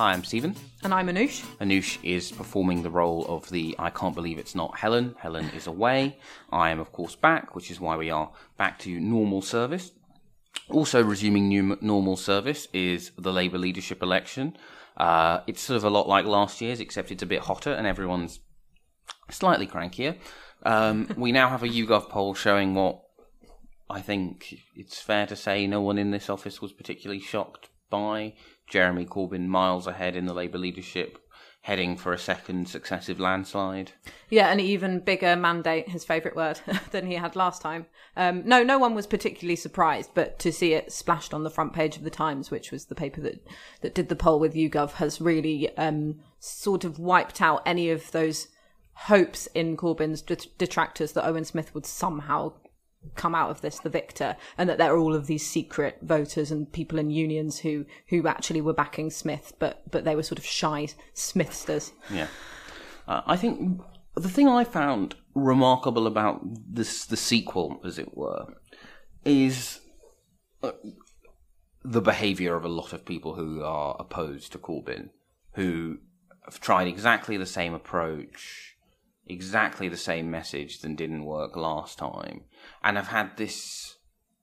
Hi, I'm Stephen. And I'm Anoosh. Anoosh is performing the role of the I can't believe it's not Helen. Helen is away. I am, of course, back, which is why we are back to normal service. Also resuming new normal service is the Labour leadership election. Uh, it's sort of a lot like last year's, except it's a bit hotter and everyone's slightly crankier. Um, we now have a YouGov poll showing what I think it's fair to say no one in this office was particularly shocked by. Jeremy Corbyn miles ahead in the Labour leadership, heading for a second successive landslide. Yeah, an even bigger mandate, his favourite word, than he had last time. Um, no, no one was particularly surprised, but to see it splashed on the front page of the Times, which was the paper that, that did the poll with YouGov, has really um, sort of wiped out any of those hopes in Corbyn's detractors that Owen Smith would somehow come out of this the victor and that there are all of these secret voters and people in unions who who actually were backing Smith but but they were sort of shy Smithsters. Yeah. Uh, I think the thing I found remarkable about this the sequel as it were is uh, the behavior of a lot of people who are opposed to Corbyn who have tried exactly the same approach exactly the same message than didn't work last time, and have had this,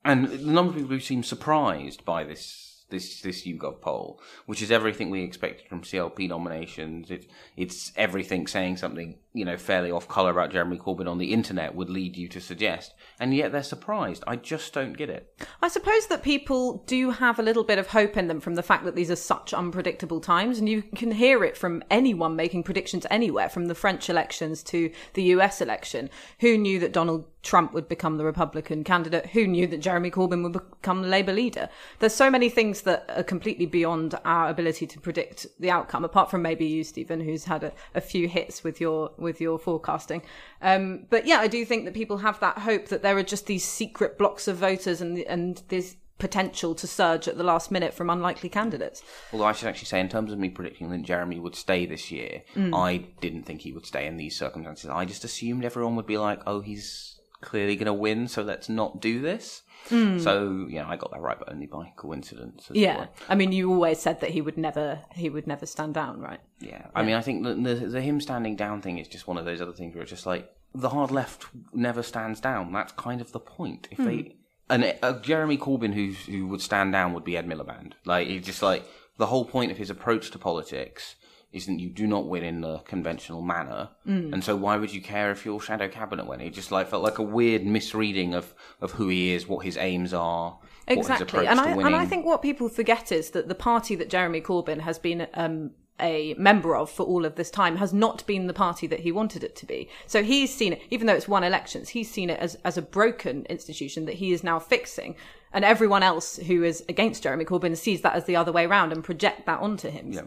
and the number of people who seem surprised by this this this YouGov poll, which is everything we expected from CLP nominations. It's it's everything saying something you know fairly off color about Jeremy Corbyn on the internet would lead you to suggest, and yet they're surprised. I just don't get it. I suppose that people do have a little bit of hope in them from the fact that these are such unpredictable times, and you can hear it from anyone making predictions anywhere, from the French elections to the US election. Who knew that Donald Trump would become the Republican candidate? Who knew that Jeremy Corbyn would become the Labour leader? There's so many things that are completely beyond our ability to predict the outcome, apart from maybe you, Stephen, who's had a, a few hits with your with your forecasting. Um, but yeah, I do think that people have that hope that there are just these secret blocks of voters and and this potential to surge at the last minute from unlikely candidates. Although I should actually say, in terms of me predicting that Jeremy would stay this year, mm. I didn't think he would stay in these circumstances. I just assumed everyone would be like, "Oh, he's clearly going to win, so let's not do this. Mm. So yeah, I got that right, but only by coincidence. yeah, I mean, you always said that he would never he would never stand down, right? Yeah, yeah. I mean, I think the, the, the him standing down thing is just one of those other things where it's just like the hard left never stands down. That's kind of the point. If mm. they and uh, Jeremy Corbyn who who would stand down would be Ed Miliband. Like he's just like the whole point of his approach to politics isn't you do not win in the conventional manner, mm. and so why would you care if your shadow cabinet went? It just like felt like a weird misreading of of who he is, what his aims are. Exactly, and I and I think what people forget is that the party that Jeremy Corbyn has been um, a member of for all of this time has not been the party that he wanted it to be. So he's seen it, even though it's won elections, he's seen it as, as a broken institution that he is now fixing. And everyone else who is against Jeremy Corbyn sees that as the other way around and project that onto him. Yeah.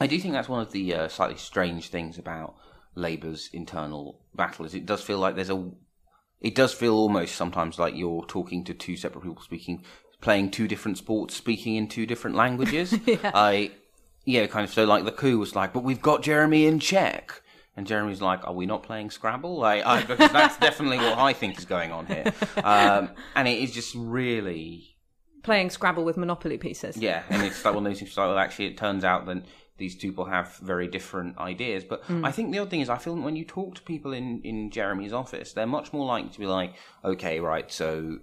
I do think that's one of the uh, slightly strange things about Labour's internal battle is it does feel like there's a it does feel almost sometimes like you're talking to two separate people speaking playing two different sports speaking in two different languages yeah. i yeah kind of so like the coup was like but we've got jeremy in check and Jeremy's like, "Are we not playing Scrabble?" Like, I, because that's definitely what I think is going on here, um, and it is just really playing Scrabble with Monopoly pieces. Yeah, and it's like one of those things. Like, well, actually, it turns out that these two people have very different ideas. But hmm. I think the other thing is, I feel when you talk to people in, in Jeremy's office, they're much more likely to be like, okay, right, so,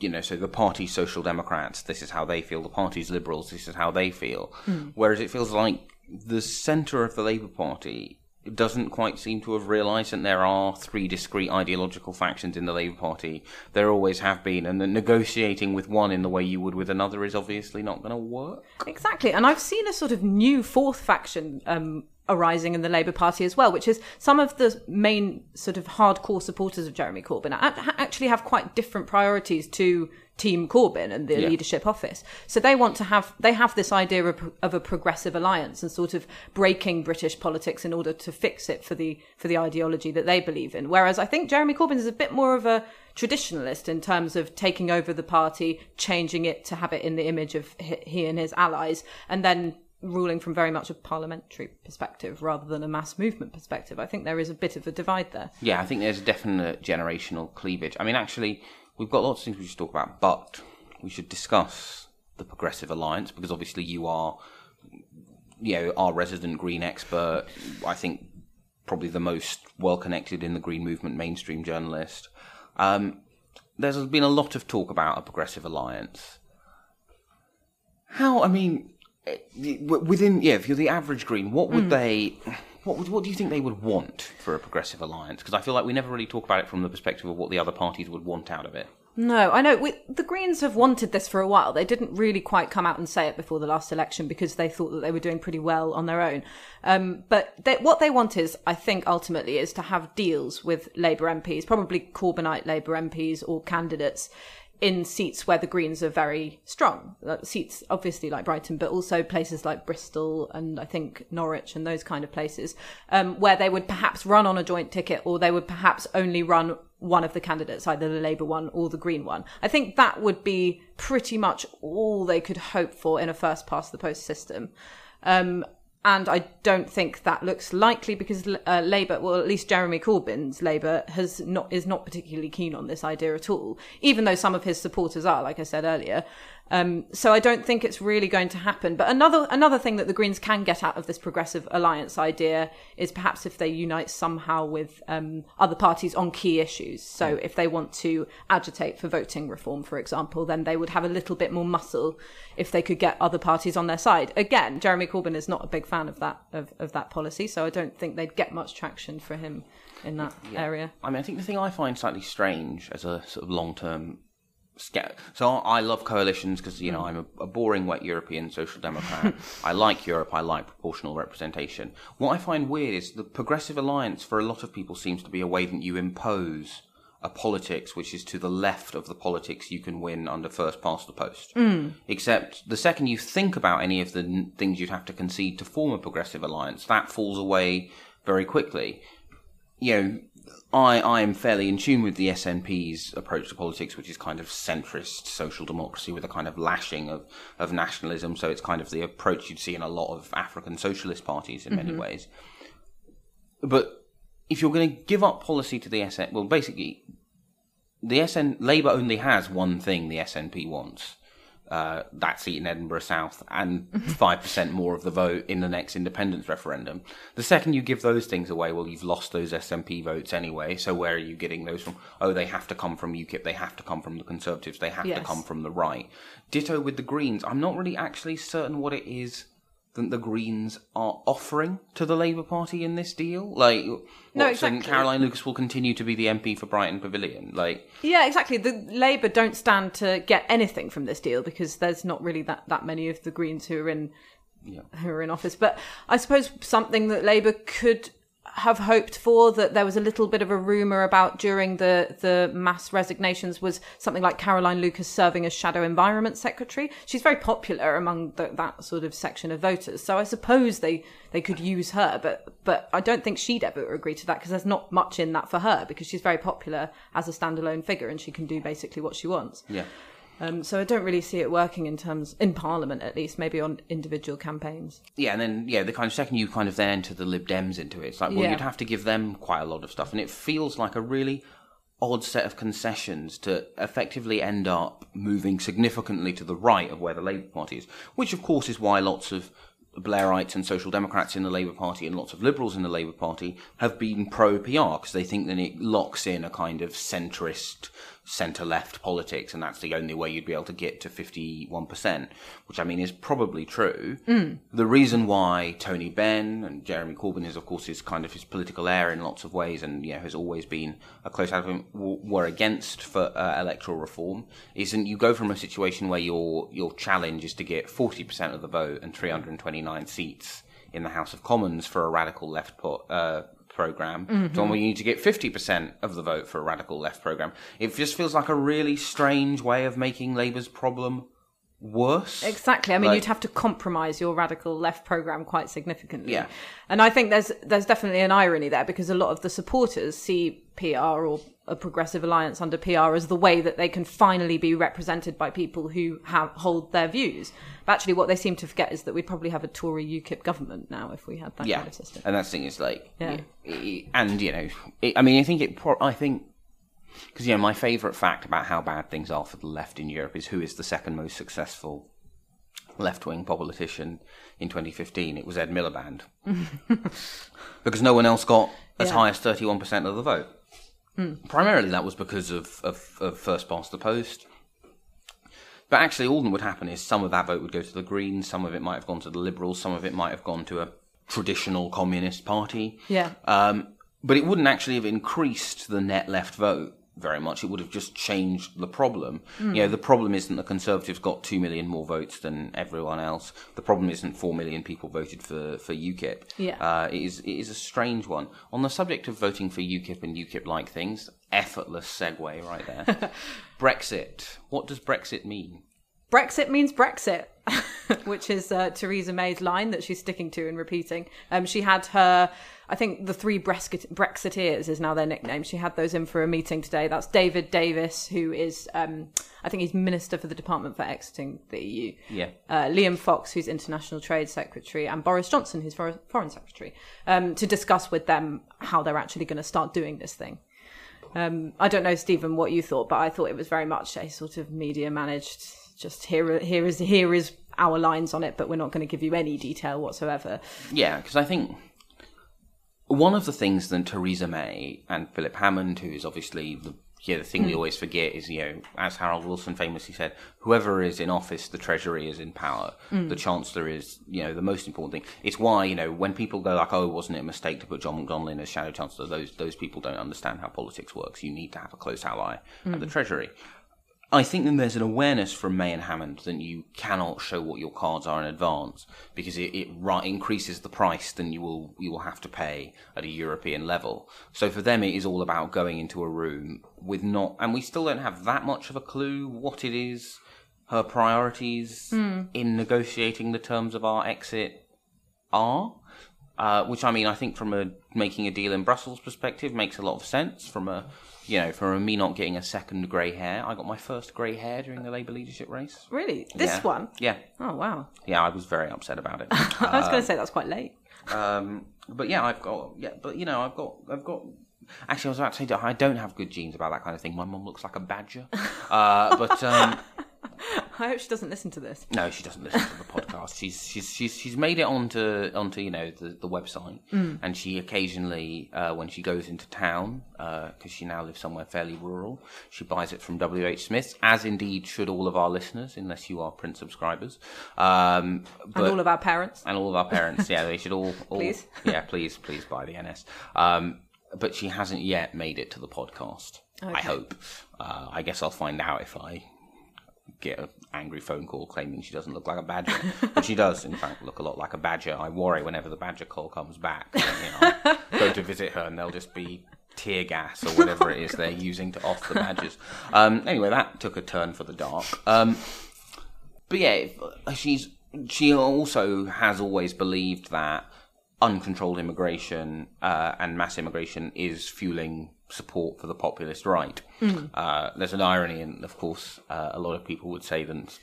you know, so the party's Social Democrats, this is how they feel, the party's Liberals, this is how they feel. Hmm. Whereas it feels like the centre of the Labour Party doesn't quite seem to have realised that there are three discrete ideological factions in the Labour Party. There always have been, and that negotiating with one in the way you would with another is obviously not going to work. Exactly. And I've seen a sort of new fourth faction um, arising in the Labour Party as well, which is some of the main sort of hardcore supporters of Jeremy Corbyn actually have quite different priorities to Team Corbyn and the Yeah. leadership office. So they want to have they have this idea of, of a progressive alliance and sort of breaking British politics in order to fix it for the for the ideology that they believe in. Whereas I think Jeremy Corbyn is a bit more of a traditionalist in terms of taking over the party, changing it to have it in the image of he, he and his allies, and then ruling from very much a parliamentary perspective rather than a mass movement perspective. I think there is a bit of a divide there. Yeah, I think there's a definite generational cleavage. I mean, actually, we've got lots of things we should talk about, but we should discuss the Progressive Alliance because obviously you are, you know, our resident Green expert. I think probably the most well connected in the Green movement mainstream journalist. Um, there's been a lot of talk about a Progressive Alliance. How? I mean, eh, within yeah, if you're the average Green, what would they? What would, what do you think they would want for a progressive alliance? Because I feel like we never really talk about it from the perspective of what the other parties would want out of it. No, I know. We, the Greens have wanted this for a while. They didn't really quite come out and say it before the last election because they thought that they were doing pretty well on their own. Um, but they, what they want is, I think, ultimately, is to have deals with Labour MPs, probably Corbynite Labour MPs or candidates in seats where the Greens are very strong. Seats, obviously, like Brighton, but also places like Bristol and I think Norwich and those kind of places, um, where they would perhaps run on a joint ticket or they would perhaps only run one of the candidates, either the Labour one or the Green one. I think that would be pretty much all they could hope for in a first past the post system. Um, and I don't think that looks likely because uh, Labour, well, at least Jeremy Corbyn's Labour, has not is not particularly keen on this idea at all. Even though some of his supporters are, like I said earlier. Um, so I don't think it's really going to happen. But another another thing that the Greens can get out of this progressive alliance idea is perhaps if they unite somehow with um, other parties on key issues. So if they want to agitate for voting reform, for example, then they would have a little bit more muscle if they could get other parties on their side. Again, Jeremy Corbyn is not a big fan of that of, of that policy, so I don't think they'd get much traction for him in that area. I mean, I think the thing I find slightly strange as a sort of long term. So I love coalitions because you know mm. I'm a, a boring wet European social democrat. I like Europe. I like proportional representation. What I find weird is the progressive alliance for a lot of people seems to be a way that you impose a politics which is to the left of the politics you can win under first past the post. Mm. Except the second you think about any of the n- things you'd have to concede to form a progressive alliance, that falls away very quickly. You know, I, I am fairly in tune with the SNP's approach to politics, which is kind of centrist social democracy with a kind of lashing of, of nationalism. So it's kind of the approach you'd see in a lot of African socialist parties in many mm-hmm. ways. But if you're going to give up policy to the SN, well, basically, the SN Labour only has one thing the SNP wants. Uh, that seat in Edinburgh South and five percent more of the vote in the next independence referendum. The second you give those things away, well, you've lost those SNP votes anyway. So where are you getting those from? Oh, they have to come from UKIP. They have to come from the Conservatives. They have to come from the right. Ditto with the Greens. I'm not really actually certain what it is that the Greens are offering to the Labour Party in this deal. Like, No, what, so exactly. Caroline Lucas will continue to be the MP for Brighton Pavilion. Like, Yeah, exactly. The Labour don't stand to get anything from this deal because there's not really that, that many of the Greens who are in who are in office. But I suppose something that Labour could have hoped for that there was a little bit of a rumour about during the the mass resignations was something like Caroline Lucas serving as shadow environment secretary. She's very popular among the, that sort of section of voters, so I suppose they they could use her. But but I don't think she'd ever agree to that because there's not much in that for her because she's very popular as a standalone figure and she can do basically what she wants. yeah. Um, so I don't really see it working in terms in Parliament at least, maybe on individual campaigns. Yeah, and then yeah, the kind of second you kind of then enter the Lib Dems into it, it's like well, Yeah. you'd have to give them quite a lot of stuff, and it feels like a really odd set of concessions to effectively end up moving significantly to the right of where the Labour Party is, which of course is why lots of Blairites and Social Democrats in the Labour Party and lots of Liberals in the Labour Party have been pro PR because they think that it locks in a kind of centrist, centre left politics, and that's the only way you'd be able to get to 51%, which I mean is probably true. The reason why Tony Benn and Jeremy Corbyn is, of course, is kind of his political heir in lots of ways and you know, has always been a close ally of were against for uh, electoral reform, isn't you go from a situation where your, your challenge is to get 40% of the vote and 329 seats in the House of Commons for a radical left po- uh, program to one where you need to get 50% of the vote for a radical left program. It just feels like a really strange way of making Labour's problem worse. Exactly. I mean, Like- you'd have to compromise your radical left program quite significantly. Yeah. And I think there's there's definitely an irony there because a lot of the supporters see PR or a progressive alliance under PR as the way that they can finally be represented by people who have hold their views. But actually, what they seem to forget is that we'd probably have a Tory UKIP government now if we had that yeah, kind of system. and that's the thing is like, Yeah. and you know, it, I mean, I think it. Pro- I think because you know, my favourite fact about how bad things are for the left in Europe is who is the second most successful left-wing politician in 2015. It was Ed Miliband, because no one else got as Yeah. high as 31% of the vote. Primarily, that was because of, of, of first past the post. But actually, all that would happen is some of that vote would go to the Greens, some of it might have gone to the Liberals, some of it might have gone to a traditional communist party. Yeah. Um, but it wouldn't actually have increased the net left vote very much. It would have just changed the problem. You know, the problem isn't the Conservatives got two million more votes than everyone else. The problem isn't four million people voted for, for UKIP. Yeah. Uh, it, is, it is a strange one. On the subject of voting for UKIP and UKIP like things, effortless segue right there. Brexit. What does Brexit mean? Brexit means Brexit, which is uh, Theresa May's line that she's sticking to and repeating. Um, she had her, I think the three Brexit- Brexiteers is now their nickname. She had those in for a meeting today. That's David Davis, who is, um, I think he's Minister for the Department for Exiting the EU. Yeah. Uh, Liam Fox, who's International Trade Secretary, and Boris Johnson, who's For- Foreign Secretary, um, to discuss with them how they're actually going to start doing this thing. Um, I don't know, Stephen, what you thought, but I thought it was very much a sort of media managed. Just here, here is here is our lines on it, but we're not going to give you any detail whatsoever. Yeah, because I think one of the things that Theresa May and Philip Hammond, who is obviously the yeah, the thing we hmm. always forget is, you know, as Harold Wilson famously said, whoever is in office, the Treasury is in power. Hmm. The Chancellor is, you know, the most important thing. It's why, you know, when people go like, oh, wasn't it a mistake to put John McDonnell in as Shadow Chancellor, those, those people don't understand how politics works. You need to have a close ally at the hmm. Treasury. I think that there's an awareness from May and Hammond that you cannot show what your cards are in advance because it, it ri- increases the price than you will you will have to pay at a European level. So for them, it is all about going into a room with not, and we still don't have that much of a clue what it is her priorities in negotiating the terms of our exit are. Uh, which I mean, I think from a making a deal in Brussels perspective makes a lot of sense. From a, you know, for me not getting a second grey hair, I got my first grey hair during the Labour leadership race. Really, this Yeah. one? Yeah, Oh wow! yeah, I was very upset about it. I was going to say that's quite late. um, but yeah, I've got yeah, but you know, I've got I've got. Actually, I was about to say that I don't have good genes about that kind of thing. My mum looks like a badger, uh, but um, I hope she doesn't listen to this. No, she doesn't listen to the podcast. She's she's she's she's made it onto onto you know the, the website, and she occasionally uh, when she goes into town because she now lives somewhere fairly rural, she buys it from W H Smith's, as indeed should all of our listeners, unless you are print subscribers. Um, but, and all of our parents. and all of our parents, yeah, they should all, all Please. yeah, please, please buy the NS. Um, but she hasn't yet made it to the podcast. I hope. Uh, I guess I'll find out if I get an angry phone call claiming she doesn't look like a badger. but she does, in fact, look a lot like a badger. I worry whenever the badger call comes back. You know, go to visit her and they'll just be tear gas or whatever it is they're using to off the badgers. Um, anyway, that took a turn for the dark. Um, but yeah, uh, she's she also has always believed that uncontrolled immigration uh, and mass immigration is fueling support for the populist right. Uh, there's an irony, and of course, uh, a lot of people would say that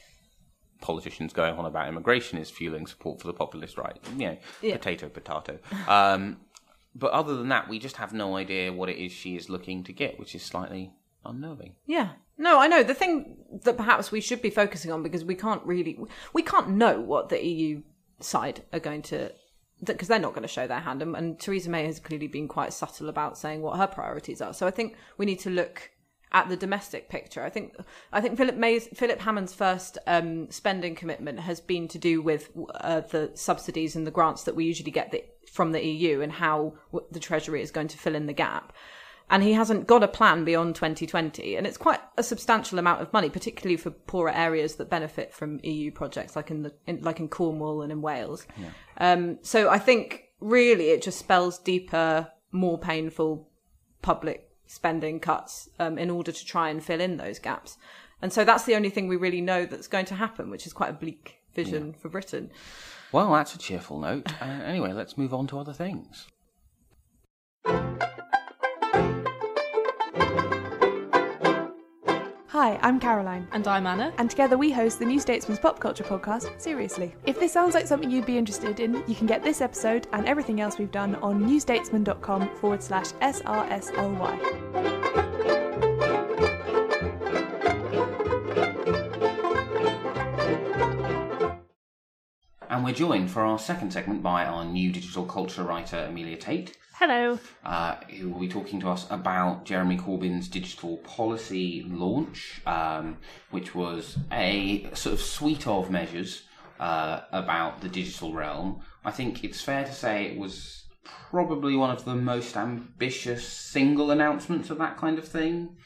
politicians going on about immigration is fueling support for the populist right. You know, potato, potato. Um, but other than that, we just have no idea what it is she is looking to get, which is slightly unnerving. Yeah. No, I know. The thing that perhaps we should be focusing on because we can't really we can't know what the EU side are going to because they're not going to show their hand and, and Theresa May has clearly been quite subtle about saying what her priorities are. So I think we need to look at the domestic picture. I think I think Philip May's Philip Hammond's first um, spending commitment has been to do with uh, the subsidies and the grants that we usually get the, from the EU and how the Treasury is going to fill in the gap and he hasn't got a plan beyond 2020 and it's quite a substantial amount of money particularly for poorer areas that benefit from eu projects like in the in, like in cornwall and in wales. Yeah. um, so i think really it just spells deeper more painful public spending cuts um, in order to try and fill in those gaps. And so that's the only thing we really know that's going to happen which is quite a bleak vision yeah. for britain. Well that's a cheerful note. Uh, anyway let's move on to other things Hi, I'm Caroline. And I'm Anna. And together we host the New Statesman's pop culture podcast, Seriously. If this sounds like something you'd be interested in, you can get this episode and everything else we've done on newstatesman.com forward slash SRSLY. And we're joined for our second segment by our new digital culture writer, Amelia Tait. Hello. Uh, who will be talking to us about Jeremy Corbyn's digital policy launch, um, which was a sort of suite of measures uh, about the digital realm. I think it's fair to say it was probably one of the most ambitious single announcements of that kind of thing.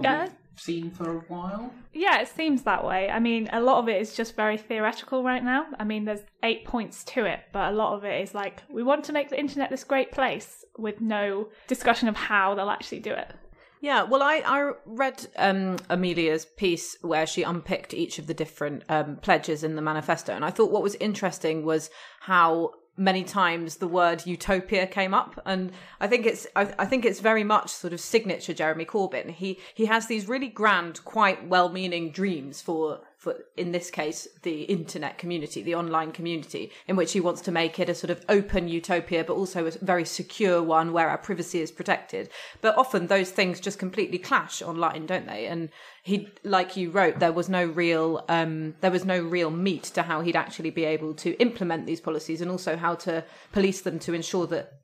Yeah seen for a while. Yeah, it seems that way. I mean, a lot of it is just very theoretical right now. I mean, there's eight points to it, but a lot of it is like, we want to make the internet this great place with no discussion of how they'll actually do it. Yeah, well, I, I read um, Amelia's piece where she unpicked each of the different um, pledges in the manifesto. And I thought what was interesting was how many times the word utopia came up and i think it's I, I, think it's very much sort of signature jeremy corbyn. He he has these really grand quite well-meaning dreams for for in this case the internet community the online community in which he wants to make it a sort of open utopia but also a very secure one where our privacy is protected. But often those things just completely clash online don't they? And he like you wrote there was no real um, there was no real meat to how he'd actually be able to implement these policies and also how to police them to ensure that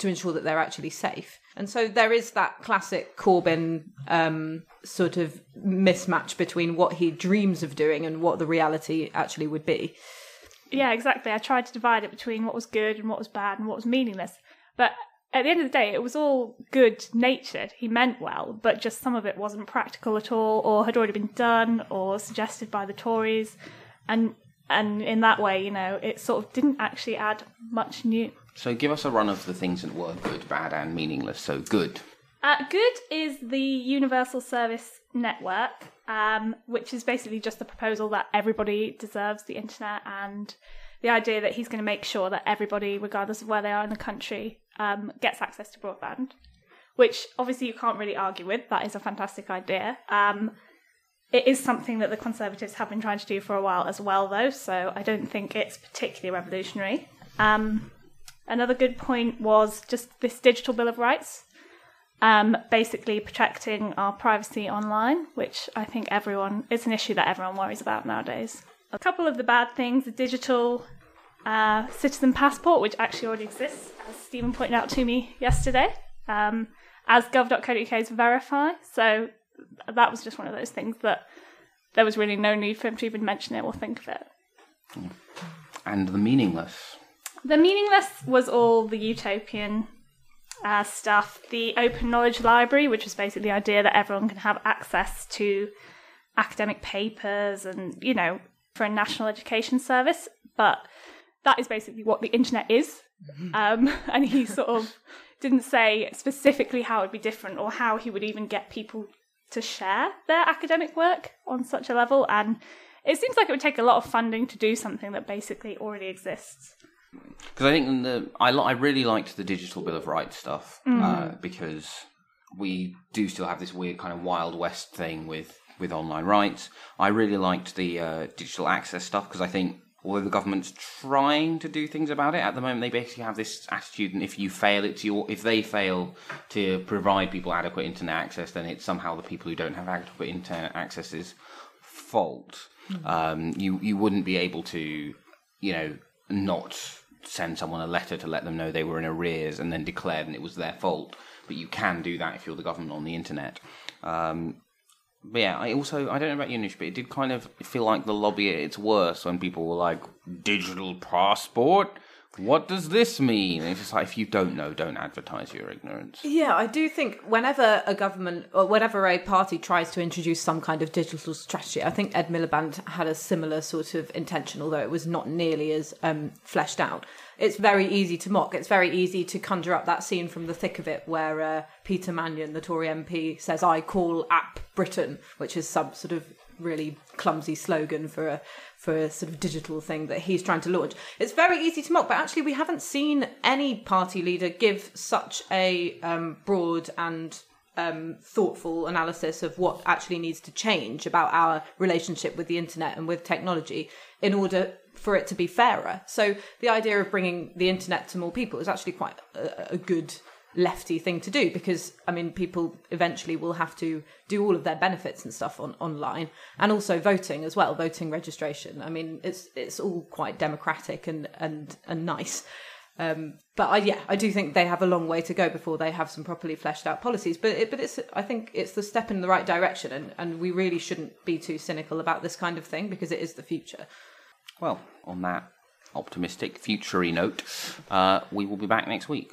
to ensure that they're actually safe. And so there is that classic Corbyn um, sort of mismatch between what he dreams of doing and what the reality actually would be. Yeah, exactly. I tried to divide it between what was good and what was bad and what was meaningless. But at the end of the day, it was all good natured. He meant well, but just some of it wasn't practical at all, or had already been done, or suggested by the Tories. And and in that way, you know, it sort of didn't actually add much new. So give us a run of the things that were good, bad, and meaningless. So good. Uh, good is the Universal Service Network, um, which is basically just the proposal that everybody deserves the internet and the idea that he's going to make sure that everybody, regardless of where they are in the country, um, gets access to broadband, which obviously you can't really argue with. That is a fantastic idea. Um, it is something that the Conservatives have been trying to do for a while as well, though, so I don't think it's particularly revolutionary. Um, another good point was just this digital Bill of Rights, um, basically protecting our privacy online, which I think everyone, it's an issue that everyone worries about nowadays. A couple of the bad things the digital uh, citizen passport, which actually already exists, as Stephen pointed out to me yesterday, um, as gov.co.uk's verify. So that was just one of those things that there was really no need for him to even mention it or think of it. And the meaningless. The meaningless was all the utopian uh, stuff. The open knowledge library, which was basically the idea that everyone can have access to academic papers and, you know, for a national education service. But that is basically what the internet is. Mm-hmm. Um, and he sort of didn't say specifically how it would be different or how he would even get people to share their academic work on such a level. And it seems like it would take a lot of funding to do something that basically already exists. Because I think the I, I really liked the digital bill of rights stuff mm. uh, because we do still have this weird kind of wild west thing with with online rights. I really liked the uh, digital access stuff because I think although the government's trying to do things about it at the moment, they basically have this attitude, and if you fail, it's your if they fail to provide people adequate internet access, then it's somehow the people who don't have adequate internet access's fault. Mm-hmm. Um, you you wouldn't be able to, you know, not send someone a letter to let them know they were in arrears and then declare that it was their fault. But you can do that if you're the government on the internet. Um, but yeah, I also I don't know about you, Nish, but it did kind of feel like the lobby at its worst when people were like, "Digital passport, what does this mean?" And it's just like if you don't know, don't advertise your ignorance. Yeah, I do think whenever a government or whenever a party tries to introduce some kind of digital strategy, I think Ed Miliband had a similar sort of intention, although it was not nearly as um, fleshed out. It's very easy to mock. It's very easy to conjure up that scene from the thick of it where uh, Peter Mannion, the Tory MP, says, I call App Britain, which is some sort of really clumsy slogan for a for a sort of digital thing that he's trying to launch. It's very easy to mock, but actually we haven't seen any party leader give such a um, broad and um, thoughtful analysis of what actually needs to change about our relationship with the internet and with technology in order for it to be fairer. So the idea of bringing the internet to more people is actually quite a, a good lefty thing to do because I mean people eventually will have to do all of their benefits and stuff on online and also voting as well voting registration. I mean it's it's all quite democratic and and and nice. Um, but I, yeah I do think they have a long way to go before they have some properly fleshed out policies. But it, but it's I think it's the step in the right direction and and we really shouldn't be too cynical about this kind of thing because it is the future. Well, on that optimistic, futury note, uh, we will be back next week.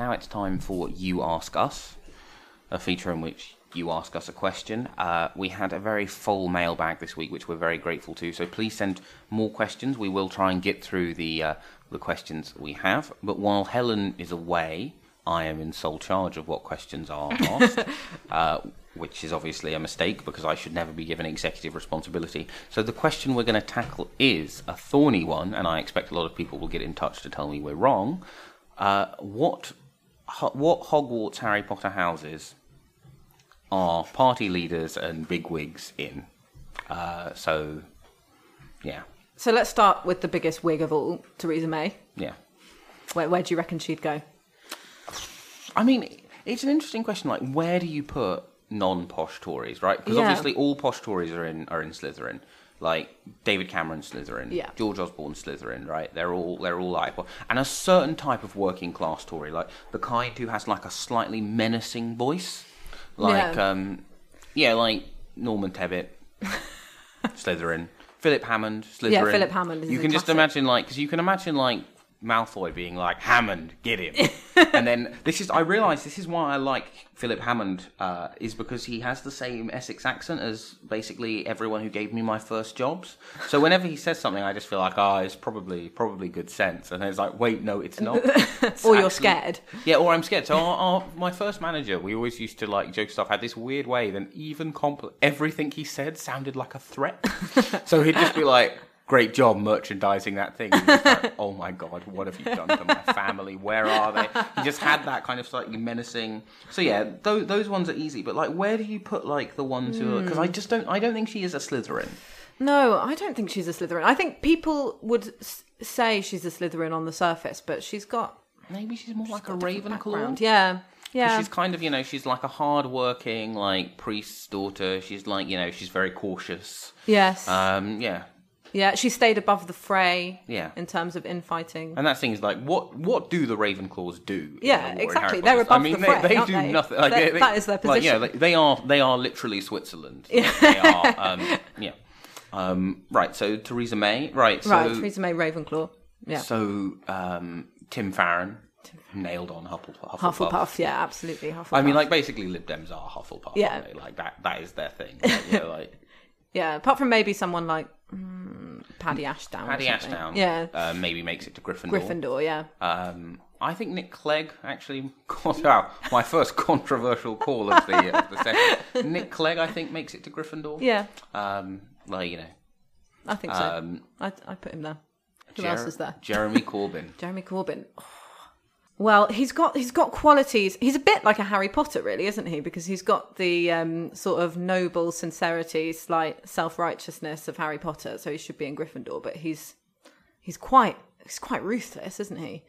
now it's time for You Ask Us, a feature in which you ask us a question. Uh, we had a very full mailbag this week, which we're very grateful to. So please send more questions. We will try and get through the uh, the questions we have. But while Helen is away, I am in sole charge of what questions are asked. uh, which is obviously a mistake because I should never be given executive responsibility. So the question we're going to tackle is a thorny one, and I expect a lot of people will get in touch to tell me we're wrong. Uh, what what Hogwarts Harry Potter houses are party leaders and bigwigs in? Uh, so, yeah, so let's start with the biggest wig of all Theresa May yeah. where, where do you reckon she'd go I mean, it's an interesting question. Like, where do you put non-posh Tories, right? Because Yeah. obviously, all posh Tories are in are in Slytherin. Like David Cameron Slytherin, Yeah. George Osborne Slytherin, right? They're all they're all like, and a certain type of working class Tory, like the kind who has like a slightly menacing voice, like Yeah. um, yeah, like Norman Tebbit, Slytherin, Philip Hammond, Slytherin. Yeah, Philip Hammond is You a can just imagine like because you can imagine like Malfoy being like Hammond, get him, and then this is I realise this is why I like Philip Hammond uh, is because he has the same Essex accent as basically everyone who gave me my first jobs. So whenever he says something, I just feel like ah, it's probably probably good sense, and then it's like wait, no, it's not. It's or you're actually- scared yeah, or I'm scared. So our, our, my first manager, we always used to like joke stuff. Had this weird way that even compl- everything he said sounded like a threat. so he'd just be like, "Great job merchandising that thing." And you're just like, oh my god, what have you done to my family? Where are they? He just had that kind of slightly menacing. So yeah, those those ones are easy. But like, where do you put like the ones who? Because I just don't. I don't think she is a Slytherin. No, I don't think she's a Slytherin. I think people would s- say she's a Slytherin on the surface, but she's got Maybe she's more like a. Ravenclaw. Yeah, yeah. She's kind of, you know, she's like a hard-working, like priest's daughter. She's like, you know, she's very cautious. yes, Um, yeah, yeah. She stayed above the fray. Yeah. in terms of infighting. and that thing is like, what what do the Ravenclaws do? Yeah, the exactly. They're Potter? I above mean, the they, fray, they aren't do they? nothing. Like, they- they- that is their Like, yeah, position. they, they are they are literally Switzerland. Like, they are. Um, yeah. Um, right. So Theresa May. Right. So right, Theresa May Ravenclaw. Yeah, so um, Tim Farron nailed on Hufflepuff. Hufflepuff. Yeah, absolutely. Hufflepuff. I mean, like basically, Lib Dems are Hufflepuff. Yeah. they? like that. That is their thing. Like, you know, like yeah. Apart from maybe someone like Paddy Ashdown. Paddy. Ashdown. Yeah, uh, maybe makes it to Gryffindor. Gryffindor. Yeah, Um, I think Nick Clegg actually got out my first controversial call of the of the session. Nick Clegg, I think, makes it to Gryffindor. Yeah, Um, like you know, I think so. um, I I put him there. Who Jer- else is there? Jeremy Corbyn. Jeremy Corbyn. Well, he's got he's got qualities. He's a bit like a Harry Potter, really, isn't he? Because he's got the um, sort of noble sincerity, slight self righteousness of Harry Potter. So he should be in Gryffindor. But he's he's quite he's quite ruthless, isn't he?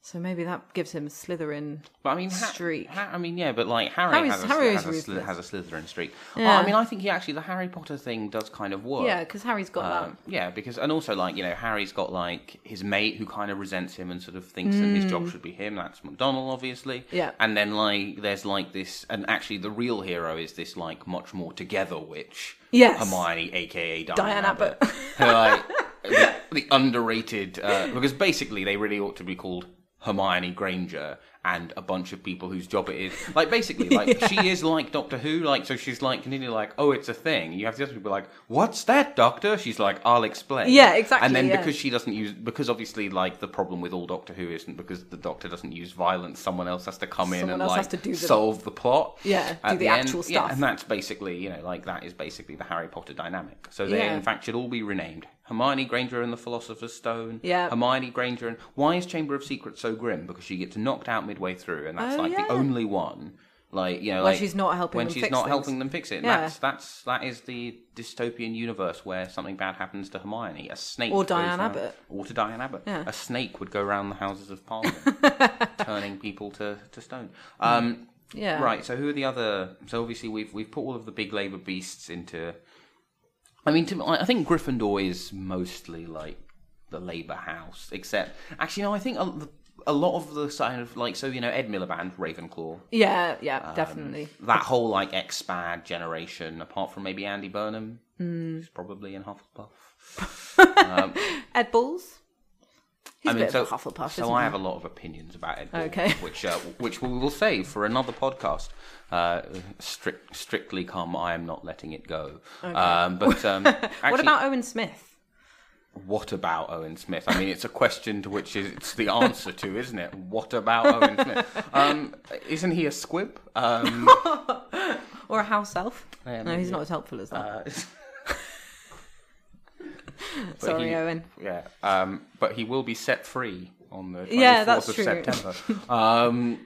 So maybe that gives him a Slytherin But I mean, ha- streak. ha- I mean, yeah, but like Harry Harry's- has a, Harry has, is a, Sly- has a Slytherin streak. Yeah. I mean, I think he actually the Harry Potter thing does kind of work. yeah, because Harry's got Um, yeah, because and also like you know Harry's got like his mate who kind of resents him and sort of thinks that his job should be him. That's McDonnell, obviously. Mm. Yeah. And then like there's like this, and actually the real hero is this like much more together witch. Yes. Hermione, aka Diane, Diane Abbott. Who, like, the, the underrated uh, because basically they really ought to be called Hermione Granger and a bunch of people whose job it is. Like basically, like she is like Doctor Who. Like so, she's like continually like, oh, it's a thing. You have the other people like, what's that, Doctor? She's like, I'll explain. Yeah, exactly, And then yeah. because she doesn't use because obviously like the problem with all Doctor Who isn't because the Doctor doesn't use violence. Someone else has to come in and like to the- solve the plot. Yeah, do the end. actual Yeah, stuff. and that's basically you know like that is basically the Harry Potter dynamic. So they Yeah. in fact should all be renamed. Hermione Granger and the Philosopher's Stone. Yeah. Hermione Granger and why is Chamber of Secrets so grim? Because she gets knocked out midway through, and that's Oh, like yeah. the only one. Like you know, When like, she's not helping when them she's fix not things. helping them fix it. And Yeah. That's that's that is the dystopian universe where something bad happens to Hermione. A snake Or Diane round- Abbott. or to Diane Abbott. Yeah. A snake would go around the Houses of Parliament, turning people to to stone. Um, Yeah. Right. So who are the other? So obviously we've we've put all of the big Labour beasts into. I mean, to, I think Gryffindor is mostly like the Labour House, except actually no, I think a, a lot of the kind of like so you know Ed Miliband, Ravenclaw, Yeah, yeah, Um, definitely. that whole like expat generation, apart from maybe Andy Burnham, Hmm. who's probably in Hufflepuff. Ed Balls. He's I mean, a bit so, of a Hufflepuff, so I he? have a lot of opinions about Ed. Balls, Okay. which uh, which we will save for another podcast. Uh, strict, strictly come. I am not letting it go. Um, but um, What about Owen Smith? What about Owen Smith? I mean, it's a question to which it's the answer to, isn't it? What about Owen Smith? Um, isn't he a squib? Um, Or a house elf? No, he's not as helpful as that. uh, Sorry, he- Owen. Yeah, um, but he will be set free on the 24th Yeah, that's of true. September. um,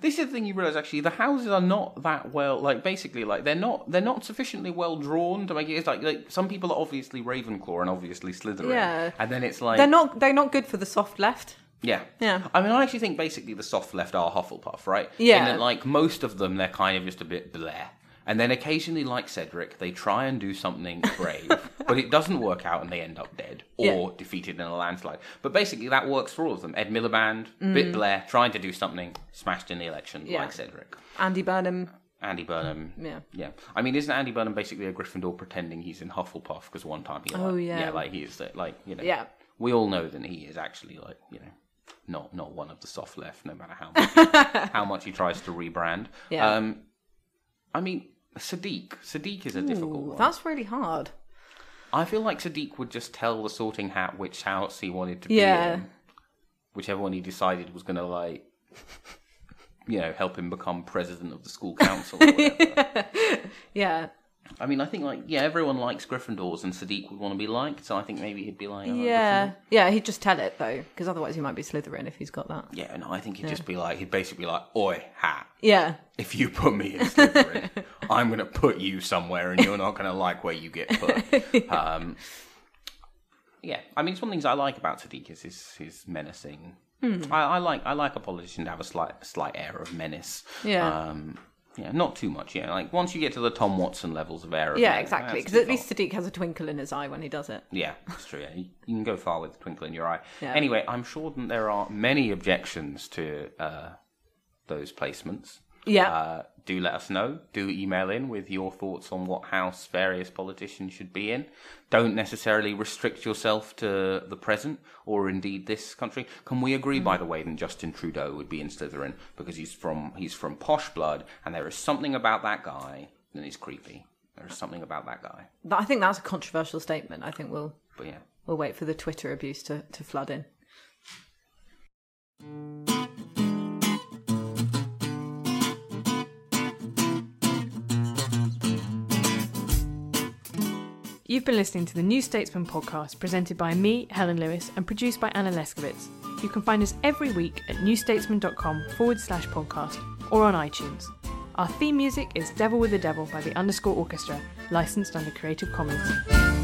this is the thing you realise actually the houses are not that well like basically like they're not they're not sufficiently well drawn to make it it's like like some people are obviously Ravenclaw and obviously Slytherin Yeah. and then it's like They're not. They're not good for the soft left. Yeah. Yeah. I mean, I actually think basically the soft left are Hufflepuff, right? Yeah. In that, like, most of them, they're kind of just a bit bleh. And then occasionally, like Cedric, they try and do something brave, but it doesn't work out and they end up dead or Yeah. defeated in a landslide. But basically, that works for all of them. Ed Miliband, Mm. bit bleh, trying to do something, smashed in the election, Yeah. like Cedric. Andy Burnham. Andy Burnham. Yeah. Yeah. I mean, isn't Andy Burnham basically a Gryffindor pretending he's in Hufflepuff because one time he, like, Oh, yeah. Yeah, like he is, like, you know. Yeah. We all know that he is actually, like, you know, not not one of the soft left, no matter how much he, how much he tries to rebrand. Yeah. Um, I mean, Sadiq. Sadiq is a difficult one. that's really hard. I feel like Sadiq would just tell the Sorting Hat which house he wanted to Yeah. be in, whichever one he decided was going to like, you know, help him become president of the school council. Or whatever. Yeah. I mean, I think like yeah, everyone likes Gryffindors, and Sadiq would want to be liked. So I think maybe he'd be like, oh, Yeah. Yeah. He'd just tell it though, because otherwise he might be Slytherin if he's got that. yeah. No, I think he'd just be like, he'd basically be like, oi, hat. Yeah. If you put me in Slytherin, I'm going to put you somewhere, and you're not going to like where you get put. Um, yeah, I mean, it's one of the things I like about Sadiq is his, his menacing. Hmm. I, I like I like a politician to have a slight slight air of menace. Yeah. Um, yeah, not too much. Yeah, like once you get to the Tom Watson levels of air. Of Yeah. menace, Exactly. Because at least. Sadiq has a twinkle in his eye when he does it. Yeah, that's true. Yeah. You you can go far with a twinkle in your eye. Yeah. Anyway, I'm sure that there are many objections to uh, those placements. Yeah. Uh, do let us know. Do email in with your thoughts on what house various politicians should be in. Don't necessarily restrict yourself to the present or indeed this country. Can we agree, by the way, that Justin Trudeau would be in Slytherin because he's from he's from posh blood, and there is something about that guy that is creepy. There is something about that guy. But I think that's a controversial statement. I think we'll But yeah. we'll wait for the Twitter abuse to, to flood in. You've been listening to the New Statesman podcast presented by me, Helen Lewis, and produced by Anna Leszkiewicz. You can find us every week at newstatesman.com forward slash podcast or on iTunes. Our theme music is Devil with the Devil by the Underscore Orchestra, licensed under Creative Commons.